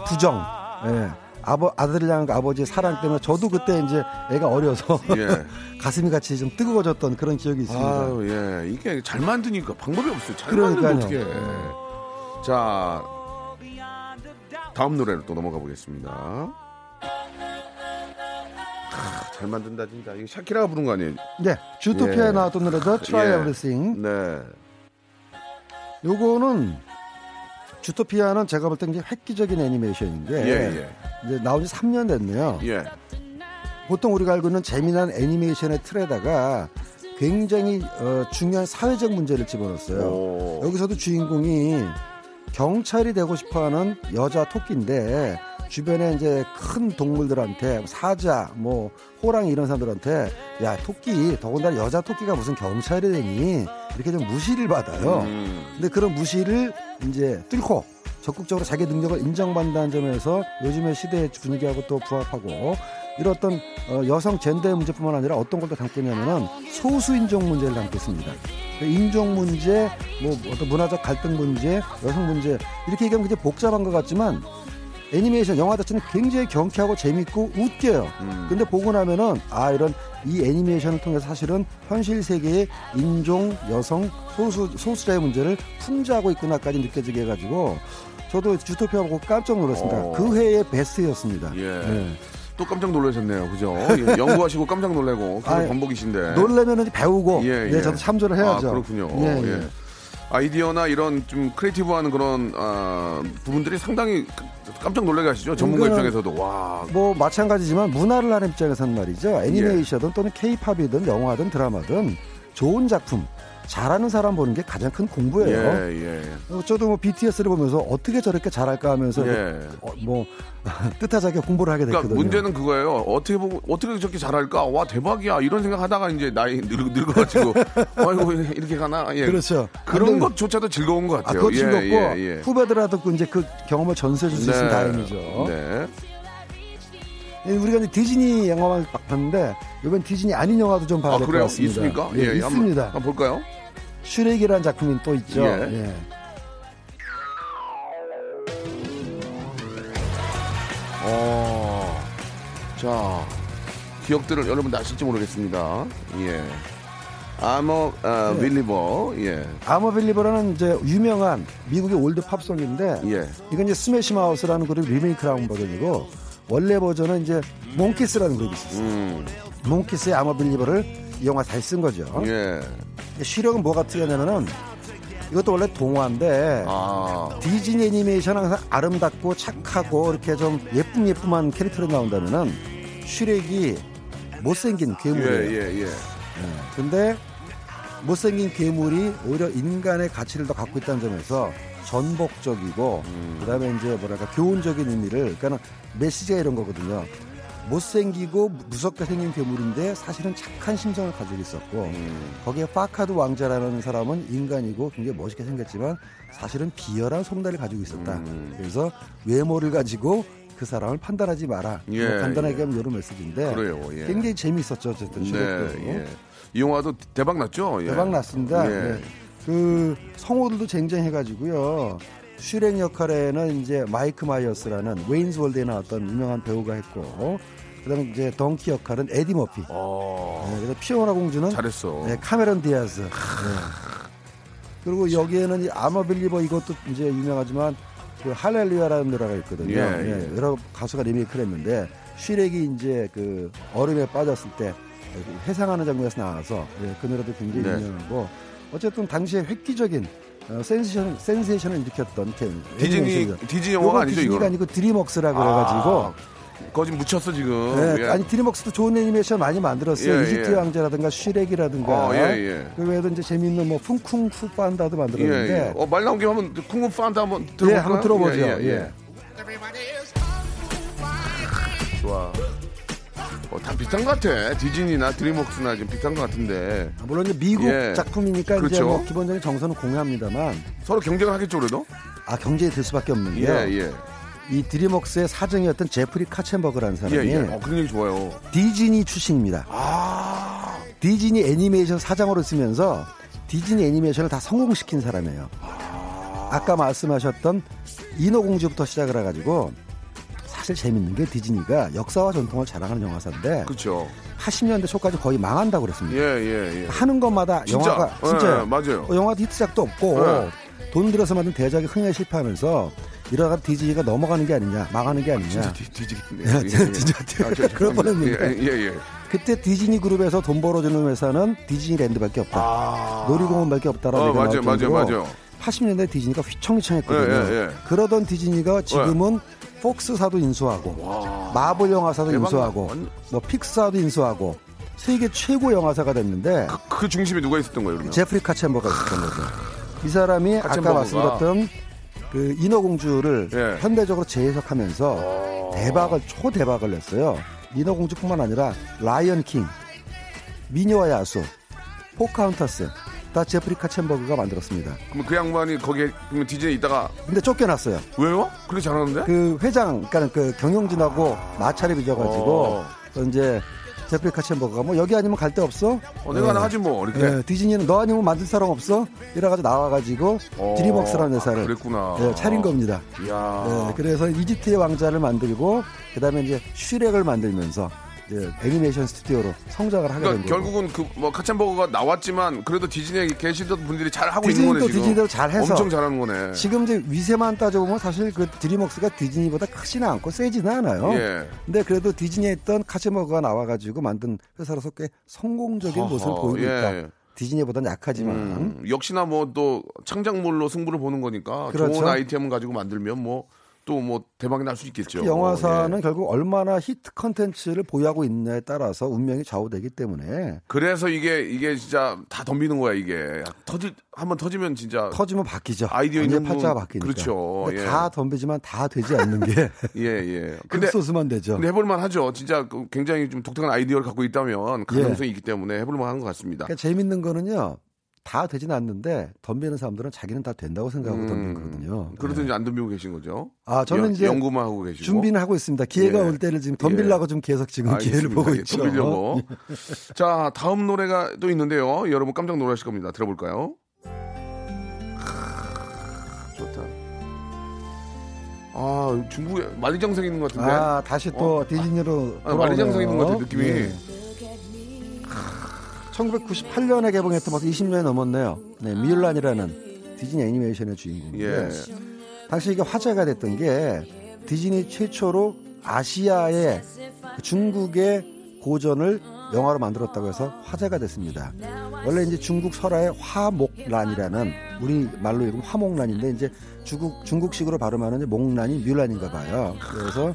부정, 예, 아버 아들을 향한 그 아버지의 사랑 때문에 저도 그때 이제 애가 어려서 예. 가슴이 같이 좀 뜨거워졌던 그런 기억이 있습니다. 아유, 예. 이게 잘 만드니까 방법이 없어요. 잘 그러니까요. 만드면 어떻게 자, 다음 노래로 또 넘어가 보겠습니다. 아, 잘 만든다, 진짜. 이거 샤키라가 부른 거 아니에요? 네, 주토피아에 예. 나왔던 노래죠. Try 예. Everything. 네. 요거는 주토피아는 제가 볼 때 굉장히 획기적인 애니메이션인데 예, 예. 이제 나온 지 3년 됐네요. 예. 보통 우리가 알고 있는 재미난 애니메이션의 틀에다가 굉장히 어, 중요한 사회적 문제를 집어넣었어요. 오. 여기서도 주인공이 경찰이 되고 싶어하는 여자 토끼인데 주변에 이제 큰 동물들한테 사자, 뭐 호랑이 이런 사람들한테 야 토끼 더군다나 여자 토끼가 무슨 경찰이 되니 이렇게 좀 무시를 받아요. 음. 근데 그런 무시를 이제 뚫고 적극적으로 자기 능력을 인정받는다는 점에서 요즘의 시대의 분위기하고 또 부합하고 이런 어떤 어, 여성 젠더의 문제뿐만 아니라 어떤 걸 또 담겠냐면은 소수 인종 문제를 담겠습니다. 그 인종 문제, 뭐 어떤 문화적 갈등 문제, 여성 문제 이렇게 얘기하면 굉장히 복잡한 것 같지만 애니메이션 영화 자체는 굉장히 경쾌하고 재밌고 웃겨요. 음. 근데 보고 나면은 아 이런 이 애니메이션을 통해서 사실은 현실 세계의 인종, 여성, 소수 소수자의 문제를 풍자하고 있구나까지 느껴지게 해가지고 저도 주토피아 보고 깜짝 놀랐습니다. 어. 그 해의 베스트였습니다. 예. 네. 또 깜짝 놀라셨네요. 그죠? 예, 연구하시고 깜짝 놀래고 그런 아이, 번복이신데. 놀라면은 배우고 예, 네, 예. 저도 참조를 해야죠. 아, 그렇군요. 예, 예. 예. 아이디어나 이런 좀 creative한 그런 아, 부분들이 상당히 깜짝 놀라게 하시죠. 전문가 입장에서도 와. 뭐 마찬가지지만 문화를 하는 입장에서는 말이죠. 애니메이션이든 또는 케이팝이든 영화든 드라마든 좋은 작품 잘하는 사람 보는 게 가장 큰 공부예요. 예, 예. 어, 저도 뭐 BTS를 보면서 어떻게 저렇게 잘할까 하면서 예. 어, 뭐 뜻하자게 공부를 하게 그러니까 됐거든요. 문제는 그거예요. 어떻게 보면 어떻게 저렇게 잘할까? 와 대박이야 이런 생각하다가 이제 나이 늙, 늙어가지고 아이고 이렇게 가나? 예. 그렇죠. 그런 근데- 것조차도 즐거운 것 아, 같아요. 그거 예, 즐겁고 예, 예. 후배들한테 이제 그 경험을 전수해 줄 수 있으면 다행이죠. 네. 예, 우리가 이제 디즈니 영화만 막 봤는데 이번 디즈니 아닌 영화도 좀 봐야 아 될 것? 같습니다. 있습니까? 예, 한번- 있습니다. 한번 볼까요? 슈렉이라는 작품이 또 있죠. 예. 예. 어. 자, 기억들을 여러분 아실지 모르겠습니다. 예. I'm a 아, 네. Believer. 예. I'm a Believer라는 이제 유명한 미국의 old 팝송인데 예. 이건 이제 스매시 마우스라는 그룹 리메이크라는 버전이고 원래 버전은 이제 몽키스라는 그룹이 있었어요. 음. 몽키스의 아머빌리버를 이 영화 잘 쓴 거죠. 예. 시력은 뭐가 특이하냐면은 이것도 원래 동화인데 아. 디즈니 애니메이션 항상 아름답고 착하고 이렇게 좀 예쁨 예쁨한 캐릭터로 나온다면은 슈렉이 못생긴 예, 괴물이에요. 예, 예. 근데 못생긴 괴물이 오히려 인간의 가치를 더 갖고 있다는 점에서 전복적이고 음. 그다음에 이제 뭐랄까 교훈적인 의미를 그러니까 메시지가 이런 거거든요. 못생기고 무섭게 생긴 괴물인데 사실은 착한 심정을 가지고 있었고 음. 거기에 파카드 왕자라는 사람은 인간이고 굉장히 멋있게 생겼지만 사실은 비열한 속내를 가지고 있었다. 음. 그래서 외모를 가지고 그 사람을 판단하지 마라. 예, 뭐 간단하게 예. 하면 이런 메시지인데 그래요, 예. 굉장히 재미있었죠. 어쨌든 네. 예. 이 영화도 대박 났죠? 예. 대박 났습니다. 예. 네. 그 성우들도 쟁쟁해가지고요. 슈렉 역할에는 이제 마이크 마이어스라는 웨인스 월드에 나왔던 유명한 배우가 했고, 그다음에 이제 덩키 역할은 에디 머피. 어. 네, 그래서 피오나 공주는 잘했어. 네, 카메론 디아즈. 네. 그리고 여기에는 이 I'm a Believer 이것도 이제 유명하지만 그 할렐루야라는 노래가 있거든요. 예, 네, 예. 여러 가수가 리메이크를 했는데 슈렉이 이제 그 얼음에 빠졌을 때 회상하는 장면에서 나와서 예, 그 노래도 굉장히 네. 유명하고 어쨌든 당시에 획기적인 어, 센세이션, 센세이션을 일으켰던 캠. 디즈니. 디즈니 영화가 아니죠, 디즈니가 이거. 아니고 드림웍스라 그래가지고 아, 거기 묻혔어 지금. 네, 예. 아니 드림웍스도 좋은 애니메이션 많이 만들었어요. 예, 이집트 예. 왕자라든가 슈렉이라든가 어, 예, 예. 그 외에도 이제 재미있는 뭐 쿵쿵푸 판다도 예, 만들었는데 예. 어, 말 나온 김에 한번 쿵푸 판다 한번 들어볼까요? 예, 한번 들어보죠. 예, 예, 예. 예. 좋아. 어, 다 비슷한 것 같아. 디즈니나 드림웍스나 좀 비슷한 것 같은데 물론 이제 미국 예. 작품이니까 이제 그렇죠. 뭐 기본적인 정서는 공유합니다만 서로 경쟁을 하겠죠, 그래도? 아 경쟁이 될 수밖에 없는 예, 게요. 예. 이 드림웍스의 사정이었던 제프리 카첸버그라는 예, 사람이 예. 어, 그런 얘기 좋아요. 디즈니 출신입니다. 아, 디즈니 애니메이션 사장으로 쓰면서 디즈니 애니메이션을 다 성공시킨 사람이에요. 아 까 말씀하셨던 인어공주부터 시작을 해가지고 사실 재밌는 게 디즈니가 역사와 전통을 자랑하는 영화사인데 그렇죠. 80년대 초까지 거의 망한다고 그랬습니다. 예, 예, 예. 하는 것마다 진짜. 영화가 예, 진짜요. 맞아요. 어, 영화도 히트작도 없고 네. 돈 들여서 만든 대작이 흥행에 실패하면서 이러다가 디즈니가 넘어가는 게 아니냐, 망하는 게 아니냐. 진짜 디, 디즈니. 야, 진짜. 아, 그럴 뻔했는데. 예, 예, 예. 그때 디즈니 그룹에서 돈 벌어주는 회사는 디즈니랜드밖에 없다. 아. 놀이공원밖에 없다라는 어, 맞아요, 맞아요, 맞아요. 80년대 디즈니가 휘청휘청했거든요. 예, 예, 예. 그러던 디즈니가 지금은 폭스사도 인수하고 마블 영화사도 인수하고 완- 뭐 픽사도 인수하고 세계 최고 영화사가 됐는데 그 중심에 누가 있었던 거예요, 그러면? 제프리 카첸버그가 있었던 거죠. 이 사람이 아까 카첸버그가. 말씀드렸던 그 인어공주를 예. 현대적으로 재해석하면서 대박을 초대박을 냈어요. 인어공주뿐만 아니라 라이언 킹, 미녀와 야수, 포카혼타스 다 제프리 카첸버그가 만들었습니다. 그럼 그 양반이 거기에 디즈니에 있다가 근데 쫓겨났어요. 왜요? 그렇게 잘하는데? 그 회장, 그러니까 그 경영진하고 마찰이 빚어가지고 어. 또 이제 제프리 카첸버그가 뭐 여기 아니면 갈 데 없어? 어, 내가 하나 하지 뭐 이렇게. 예, 디즈니는 너 아니면 만들 사람 없어? 이래가지고 나와가지고 어, 드림웍스라는 회사를 그랬구나. 예, 차린 겁니다. 이야. 예, 그래서 이집트의 왕자를 만들고 그다음에 이제 슈렉을 만들면서 이제 애니메이션 스튜디오로 성장을 하게 된 그러니까 거고. 결국은 그뭐 카첸버거가 나왔지만 그래도 디즈니에 계시던 분들이 잘 하고 있는 거네 지금. 디즈니대로 잘 해서 엄청 잘하는 거네. 지금 이제 위세만 따져보면 사실 그 드림웍스가 디즈니보다 크지는 않고 세지는 않아요. 예. 근데 그래도 디즈니에 있던 카체머가 나와가지고 만든 회사로서 꽤 성공적인 허허, 모습을 보이고 예. 있다. 디즈니보다는 약하지만 음, 역시나 뭐 또 창작물로 승부를 보는 거니까 그렇죠. 좋은 아이템을 가지고 만들면 뭐 또 뭐 대박이 날 수 있겠죠. 그 영화사는 예. 결국 얼마나 히트 컨텐츠를 보유하고 있냐에 따라서 운명이 좌우되기 때문에 그래서 이게 이게 진짜 다 덤비는 거야 이게 터질 한번 터지면 진짜 터지면 바뀌죠. 아이디어 있는 분- 팔자가 바뀌니까. 그렇죠. 예. 다 덤비지만 다 되지 않는 게 예 예. 근데 극소수만 되죠. 근데 해볼만 하죠. 진짜 그 굉장히 좀 독특한 아이디어를 갖고 있다면 가능성이 있기 때문에 해볼만 한것 같습니다. 그러니까 재밌는 거는요. 다 되진 않는데 덤비는 사람들은 자기는 다 된다고 생각하고 음, 덤비는 거거든요. 그래도 네. 이제 안 덤비고 계신 거죠? 아 저는 연- 이제 연구만 하고 계시고 준비는 하고 있습니다. 기회가 예. 올 때를 지금 덤빌라고 좀 계속 지금 기회를 알겠습니다. 보고 예, 있죠. 덤비려고. 자 다음 노래가 또 있는데요. 여러분 깜짝 놀라실 겁니다. 들어볼까요? 크, 좋다. 아 중국에 만리장성 있는 것 같은데. 아 다시 또 어? 디즈니로 아, 만리장성 있는 것 같아 느낌이. 예. 1998년에 개봉했던 벌써 20년이 넘었네요. 네, 미울란이라는 디즈니 애니메이션의 주인공인데 예. 당시 이게 화제가 됐던 게 디즈니 최초로 아시아의 중국의 고전을 영화로 만들었다고 해서 화제가 됐습니다. 원래 이제 중국 설화의 화목란이라는 우리 말로 읽으면 화목란인데 이제 중국 중국식으로 발음하는 목란이 뮬란인가 봐요. 그래서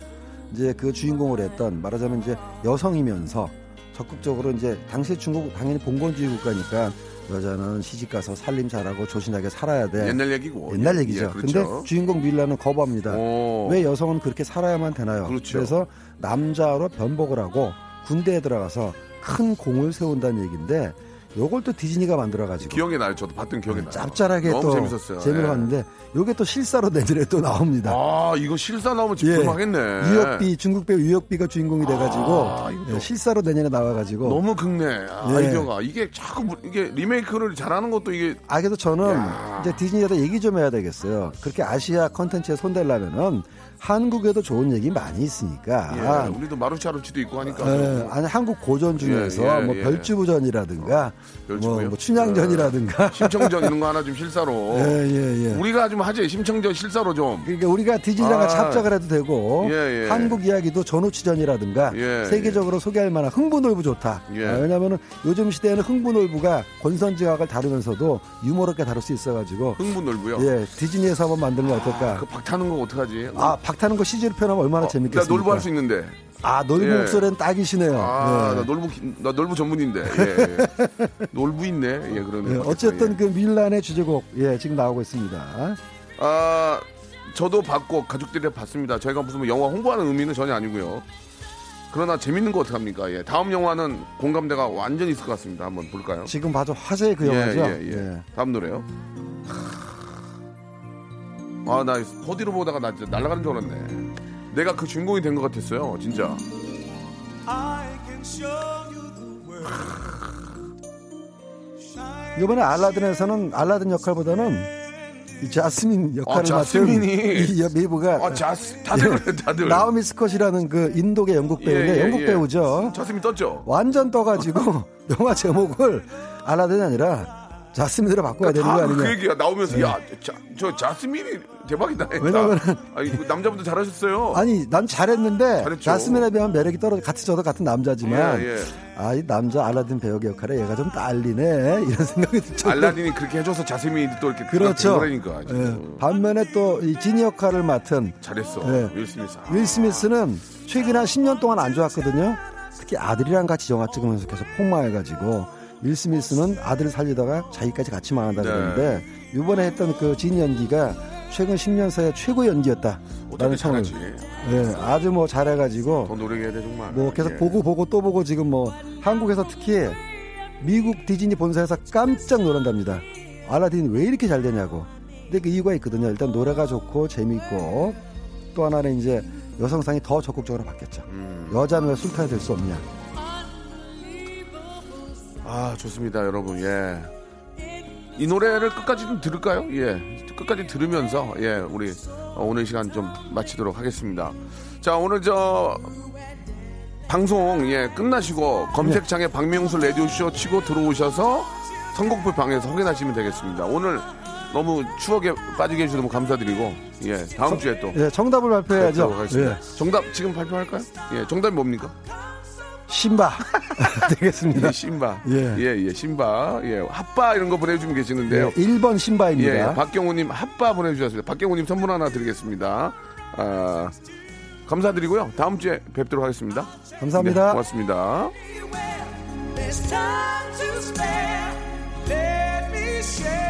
이제 그 주인공을 했던 말하자면 이제 여성이면서 적극적으로 이제 당시 중국 당연히 봉건주의 국가니까 여자는 시집 가서 살림 잘하고 조신하게 살아야 돼. 옛날 얘기고. 옛날 예, 얘기죠. 예, 그렇죠. 근데 주인공 뮬라는 거부합니다. 오. 왜 여성은 그렇게 살아야만 되나요? 그렇죠. 래서 남자로 변복을 하고 군대에 들어가서 큰 공을 세운다는 얘기인데 요걸 또 디즈니가 만들어가지고 기억이 나요. 저도 봤던 기억이 나요. 짭짤하게 너무 또 재밌었어요. 재미를 예. 봤는데 요게 또 실사로 내년에 또 나옵니다. 아 이거 실사 나오면 예. 진짜 하겠네. 유혁비 중국 배우 유혁비가 주인공이 돼가지고 아, 예, 실사로 내년에 나와가지고 너무 극네 아, 예. 아이디어가 이게 자꾸 뭐- 이게 리메이크를 잘하는 것도 이게 아 그래서 저는 야. 이제 디즈니에다 얘기 좀 해야 되겠어요. 그렇게 아시아 컨텐츠에 손대려면은 한국에도 좋은 얘기 많이 있으니까. 예, 우리도 마루차루치도 있고 하니까 아. 예, 아니 한국 고전 중에서 예, 예, 뭐 예. 별주부전이라든가 별주부요? 뭐, 뭐 춘향전이라든가 심청전 이런 거 하나 좀 실사로 예예예. 우리가 좀 하지 심청전 실사로 좀 그러니까 우리가 디즈니랑 아. 합작을 해도 되고 예, 예. 한국 이야기도 전우치전이라든가 예, 세계적으로 소개할 만한 흥부놀부 좋다. 예. 아, 왜냐하면 요즘 시대에는 흥부놀부가 권선징악을 다루면서도 유머롭게 다룰 수 있어가지고 흥분놀고요. 예 디즈니에서 한번 만들면 어떨까? 그 박타는 거 어떡하지? 아 박타는 거 CG로 표현하면 얼마나 나 재밌겠습니까? 놀부 할 수 있는데. 아 놀부 예. 목소리는 딱이시네요. 아, 네. 나 놀부 기- 나 놀부 전문인데. 예, 예. 놀부 있네. 예, 그러네. 예, 어쨌든 그 밀란의 주제곡 예 지금 나오고 있습니다. 아, 저도 봤고 가족들이 봤습니다. 저희가 무슨 뭐 영화 홍보하는 의미는 전혀 아니고요. 그러나 재밌는 거 어떡합니까? 예. 다음 영화는 공감대가 완전히 있을 것 같습니다. 한번 볼까요? 지금 봐도 화제의 그 영화죠. 예, 예, 예. 다음 노래요. 아, 나 포디로 보다가 나 진짜 날아가는 줄 알았네. 내가 그 주인공이 된 것 같았어요. 진짜. 이번에 알라딘에서는 알라딘 역할보다는 이 자스민 역할을 아, 자스민이. 맡은 이 미부가 아, 자스, 다들 그래, 다들. 나오미 스콧이라는 그 인도계 영국 배우인데 예, 예, 영국 예. 배우죠. 자스민 떴죠? 완전 떠가지고 영화 제목을 알라딘이 아니라 자스민으로 바꿔야 되는 거다그 아니냐? 얘기야. 나오면서, 야, 자, 저 자스민이 대박이다. 아니, 그 남자분들 잘하셨어요. 아니 난 잘했는데 잘했죠. 자스민에 비하면 매력이 떨어져 같은 저도 같은 남자지만 예, 예. 아이 남자 알라딘 배우 역할에 얘가 좀 딸리네 이런 생각이 들죠. 알라딘이 그렇게 해줘서 자스민이 또 이렇게 그렇죠. 그러니까 예. 반면에 또 이 지니 역할을 맡은 잘했어. 예. 윌 스미스. 아, 윌 스미스는 최근 한 10년 동안 안 좋았거든요. 특히 아들이랑 같이 영화 찍으면서 계속 폭망해가지고 윌 스미스는 아들을 살리다가 자기까지 같이 망한다 네. 그러는데 이번에 했던 그 지니 연기가 최근 10년 사이에 최고 연기였다. 라는 평을? 예, 아주 뭐 잘해가지고 더 노력해야 돼 정말. 뭐 계속 예. 보고 보고 또 보고 지금 뭐 한국에서 특히 미국 디즈니 본사에서 깜짝 놀란답니다. 알라딘 왜 이렇게 잘 되냐고. 근데 그 이유가 있거든요. 일단 노래가 좋고 재미있고 또 하나는 이제 여성상이 더 적극적으로 바뀌었죠. 음. 여자는 왜 술탄이 될 수 없냐. 아 좋습니다 여러분 예. 이 노래를 끝까지 좀 들을까요? 예. 끝까지 들으면서 예 우리 어, 오늘 시간 좀 마치도록 하겠습니다. 자 오늘 저 방송 예 끝나시고 검색창에 박명수 라디오 쇼 치고 들어오셔서 선곡표 방에서 확인하시면 되겠습니다. 오늘 너무 추억에 빠지게 해주셔서 너무 감사드리고 예 다음 주에 또 예, 정답을 발표해야죠. 예. 정답 지금 발표할까요? 예 정답이 뭡니까? 신바 되겠습니다. 예, 신바. 예. 예, 예, 신바. 예, 핫바 이런 거 보내주면 계시는데요. 예, 1번 신바입니다. 예, 박경호님 핫바 보내주셨습니다. 박경호님 선물 하나 드리겠습니다. 아, 감사드리고요. 다음 주에 뵙도록 하겠습니다. 감사합니다. 네, 고맙습니다. There's time to spare. Let me share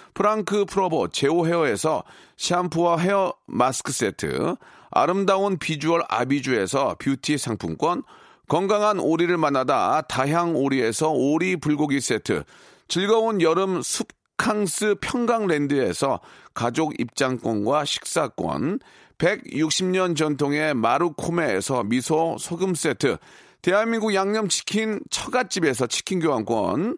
프랑크 프로보 제오 헤어에서 샴푸와 헤어 마스크 세트, 아름다운 비주얼 아비주에서 뷰티 상품권, 건강한 오리를 만나다 다향 오리에서 오리 불고기 세트, 즐거운 여름 숲캉스 평강랜드에서 가족 입장권과 식사권, 160년 전통의 마루코메에서 미소 소금 세트, 대한민국 양념치킨 처갓집에서 치킨 교환권,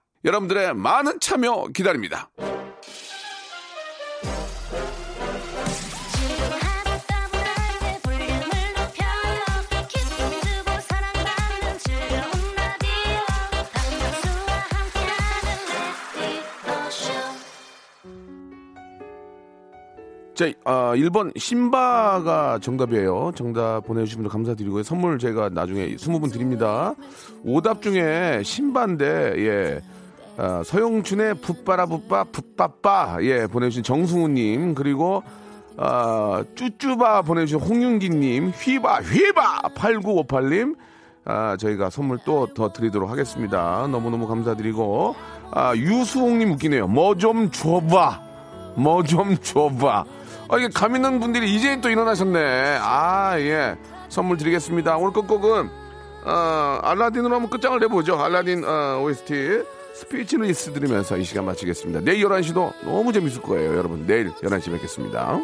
여러분들의 많은 참여 기다립니다. 자, 아, 1번 신바가 정답이에요. 정답 보내주신 분들 감사드리고요. 선물 제가 나중에 20분 드립니다. 오답 중에 신바인데, 예. 아, 서영춘의 붓바라 붓바 붓바빠 예 보내주신 정승우님 그리고 아, 쭈쭈바 보내주신 홍윤기님 휘바 휘바 8958님 아, 저희가 선물 또 더 드리도록 하겠습니다. 너무너무 감사드리고 아, 유수홍님 웃기네요. 뭐 좀 줘봐 뭐 좀 줘봐 아, 이게 감 있는 분들이 이제 또 일어나셨네. 아, 예. 선물 드리겠습니다. 오늘 끝곡은, 어, 알라딘으로 한번 끝장을 내보죠. 알라딘, 어, OST. Speechless 들으면서 이 시간 마치겠습니다. 내일 11시도 너무 재밌을 거예요. 여러분, 내일 11시 뵙겠습니다.